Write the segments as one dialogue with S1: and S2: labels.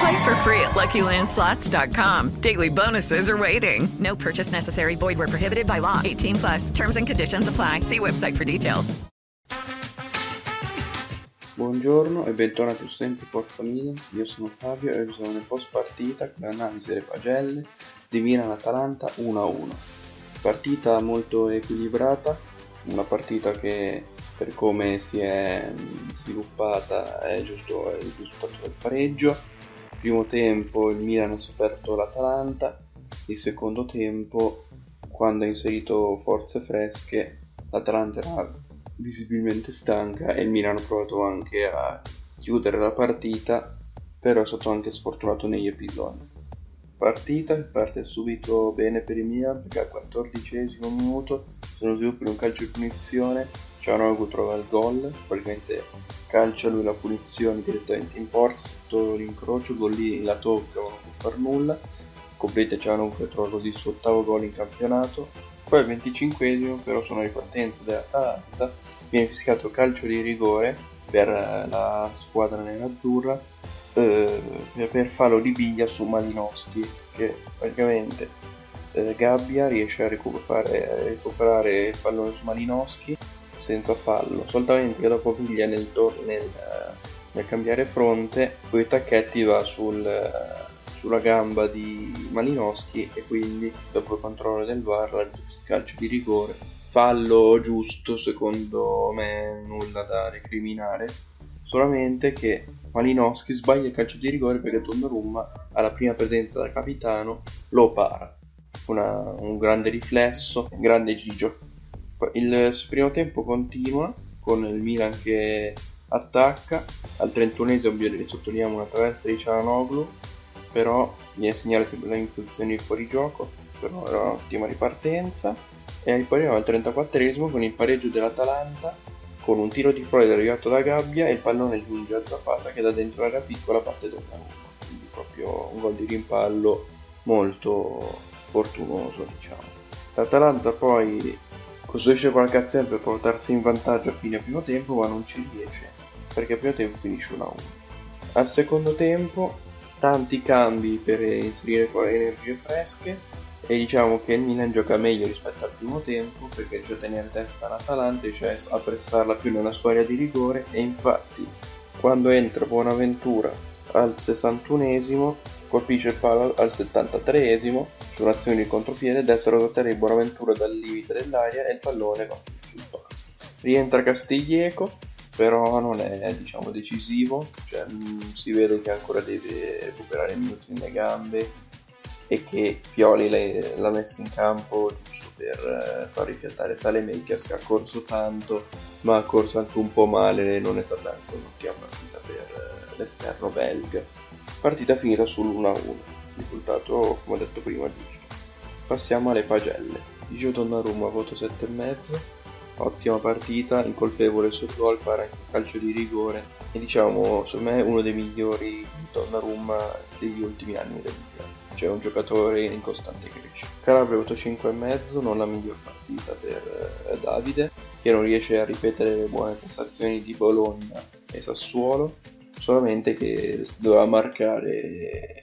S1: Play for free at LuckyLandSlots.com. Daily bonuses are waiting. No purchase necessary. Void where prohibited by law. 18 plus. Terms and conditions apply. See website for details.
S2: Buongiorno e bentornati su Sempre Forza Milan, io sono Fabio e oggi siamo nel post partita con l'analisi delle pagelle di Milan-Atalanta 1-1. Partita molto equilibrata, una partita che per come si è sviluppata è giusto il risultato del pareggio. Primo tempo il Milan ha sofferto l'Atalanta, il secondo tempo quando ha inserito forze fresche l'Atalanta era visibilmente stanca e il Milan ha provato anche a chiudere la partita, però è stato anche sfortunato negli episodi. Partita che parte subito bene per il Milan perché al 14 minuto sono sviluppi un calcio di punizione Cianogu trova il gol, praticamente calcia lui la punizione direttamente in porta sotto l'incrocio, gol lì la tocca, ma non può far nulla, completa Cianogu che trova così il suo ottavo gol in campionato, poi al 25 però sono ripartenza dell'Atalanta, viene fischiato calcio di rigore per la squadra nerazzurra eh, per fallo di biglia su Malinowski che praticamente eh, Gabbia riesce a recuperare, a recuperare il pallone su Malinowski senza fallo, soltanto che dopo piglia nel, nel, nel cambiare fronte, poi tacchetti va sul, sulla gamba di Malinowski e quindi dopo il controllo del VAR calcio di rigore. Fallo giusto, secondo me nulla da recriminare, solamente che Malinowski sbaglia il calcio di rigore perché Donnarumma alla prima presenza da capitano lo para. Una, un grande riflesso, un grande gigio il primo tempo continua con il Milan che attacca, al 31esimo sottolineiamo una traversa di Cialanoglu, però viene segnalata sempre in posizione di fuorigioco, però era un'ottima ripartenza, e poi al 34esimo con il pareggio dell'Atalanta, con un tiro di fuori arrivato da Gabbia e il pallone giunge a Zapata che da dentro l'area piccola parte Donnarumma, quindi proprio un gol di rimpallo molto fortunoso diciamo. L'Atalanta poi costruisce qualche azione per portarsi in vantaggio a fine primo tempo ma non ci riesce perché il primo tempo finisce 1-1 al secondo tempo tanti cambi per inserire energie fresche e diciamo che il Milan gioca meglio rispetto al primo tempo perché riesce a tenere testa l'Atalanta cioè a pressarla più nella sua area di rigore e infatti quando entra Buonaventura al 61esimo colpisce il palo al 73esimo su un'azione di contropiede destra rotare di Buonaventura dal limite dell'aria e il pallone va sul palo. Rientra Castiglieco, però non è diciamo decisivo, cioè, mh, mm, si vede che ancora deve recuperare minuti nelle gambe e che Pioli l'ha messo in campo giusto per eh, far rifiatare Salemecchias che ha corso tanto ma ha corso anche un po' male non è stata anche un'ottima partita per eh, l'esterno belga partita finita sull'1-1 risultato come ho detto prima giusto. Passiamo alle pagelle. Gio Donnarumma voto 7,5 ottima partita incolpevole sul gol para anche calcio di rigore. E diciamo secondo me uno dei migliori Donnarumma degli ultimi anni del Milan. Cioè un giocatore in costante crescita. Calabria 8-5,5, non la miglior partita per eh, Davide, che non riesce a ripetere le buone prestazioni di Bologna e Sassuolo, solamente che doveva marcare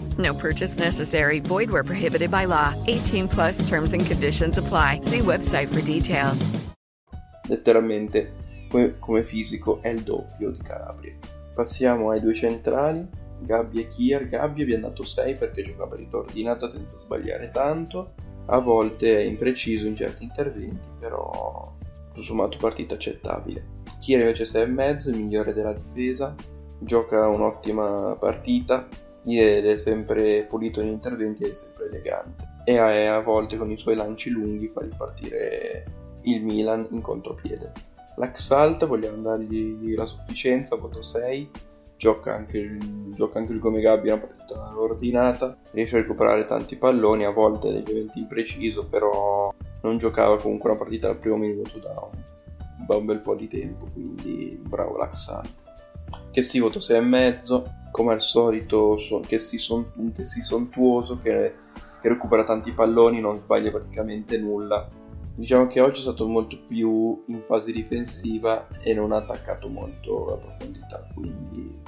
S1: No purchase necessary. Void where prohibited by law. 18 plus terms and conditions apply. See website for details.
S2: Letteralmente, come, come fisico, è il doppio di Calabria. Passiamo ai due centrali. Gabbia e Kier. Gabbia vi ha dato 6 perché giocava riordinata senza sbagliare tanto. A volte è impreciso in certi interventi, però tutto sommato partita accettabile. Kier invece 6,5, il migliore della difesa, gioca un'ottima partita ed è sempre pulito negli interventi ed è sempre elegante e a, a volte con i suoi lanci lunghi fa ripartire il Milan in contropiede. L'Axalt vogliamo dargli la sufficienza, voto 6, gioca anche, il, gioca anche lui come Gabbia una partita ordinata, riesce a recuperare tanti palloni, a volte leggermente impreciso, però non giocava comunque una partita al primo minuto da un, da un bel po' di tempo, quindi bravo l'Axalt. Che si voto 6,5, come al solito che, si son, che si sontuoso, che, che recupera tanti palloni, non sbaglia praticamente nulla. Diciamo che oggi è stato molto più in fase difensiva e non ha attaccato molto la profondità, quindi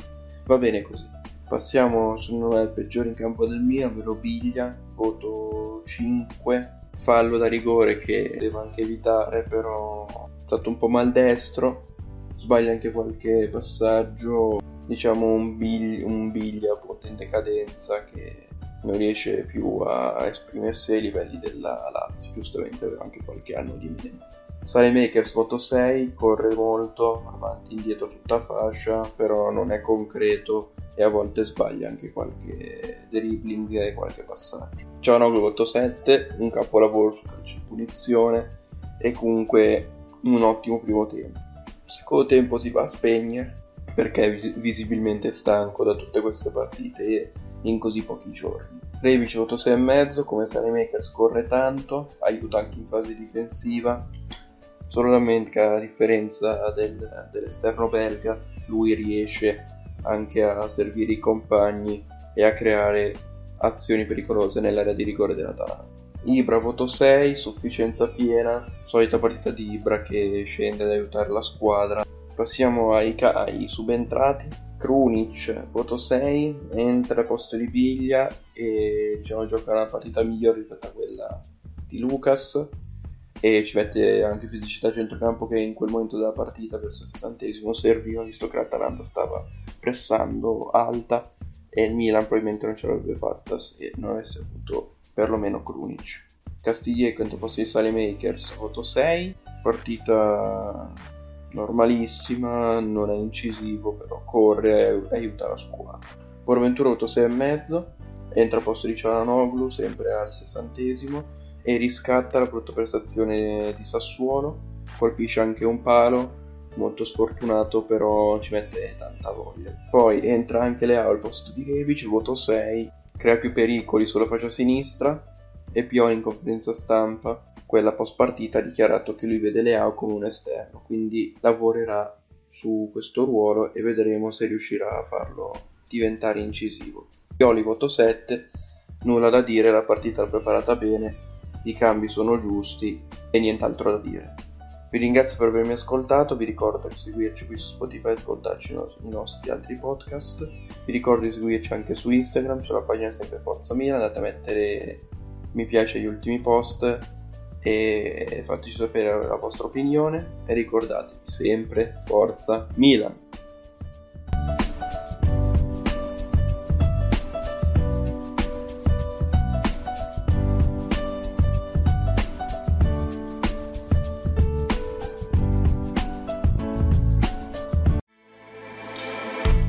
S2: va bene così. Passiamo, secondo me, al peggiore in campo del Milan, ovvero Biglia, voto 5, fallo da rigore che devo anche evitare, però è stato un po' maldestro, sbaglia anche qualche passaggio, diciamo un, biglia, un biglia potente cadenza che non riesce più a esprimersi ai livelli della Lazio, giustamente aveva anche qualche anno di meno. Makers voto 6, corre molto, avanti e indietro tutta fascia, però non è concreto e a volte sbaglia anche qualche dribbling e qualche passaggio. Cianoglu voto 7, un capolavoro su calcio di punizione e comunque un ottimo primo tempo. Secondo tempo si va a spegnere perché è visibilmente stanco da tutte queste partite in così pochi giorni. Rebic voto 6,5, come Makers corre tanto, aiuta anche in fase difensiva, solamente a differenza del, dell'esterno belga, lui riesce anche a servire i compagni e a creare azioni pericolose nell'area di rigore dell'Atalanta. Ibra voto 6, sufficienza piena, solita partita di Ibra che scende ad aiutare la squadra. Passiamo ai, ai subentrati. Krunic, voto 6, entra a posto di Piglia e diciamo, gioca una partita migliore rispetto a quella di Lucas e ci mette anche fisicità a centrocampo che in quel momento della partita verso il sessantesimo serviva visto che l'Atalanta stava pressando alta e il Milan probabilmente non ce l'avrebbe fatta se non avesse avuto perlomeno Krunic. Castiglieco contro posto di Salemakers voto 6 partita normalissima non è incisivo però corre e aiuta la squadra. Bonaventura voto 6,5 entra a posto di Cialanoglu sempre al sessantesimo e riscatta la brutta prestazione di Sassuolo, colpisce anche un palo, molto sfortunato però ci mette tanta voglia. Poi entra anche Leao al posto di Rebic, voto 6, crea più pericoli sulla faccia sinistra e Pioli in conferenza stampa, quella post partita, ha dichiarato che lui vede Leao come un esterno, quindi lavorerà su questo ruolo e vedremo se riuscirà a farlo diventare incisivo. Pioli voto 7, nulla da dire, la partita l'ha preparata bene, i cambi sono giusti e nient'altro da dire. Vi ringrazio per avermi ascoltato, vi ricordo di seguirci qui su Spotify e ascoltarci i nostri altri podcast. Vi ricordo di seguirci anche su Instagram, sulla pagina sempre Forza Milan, andate a mettere mi piace agli ultimi post e fateci sapere la vostra opinione e ricordatevi sempre Forza Milan.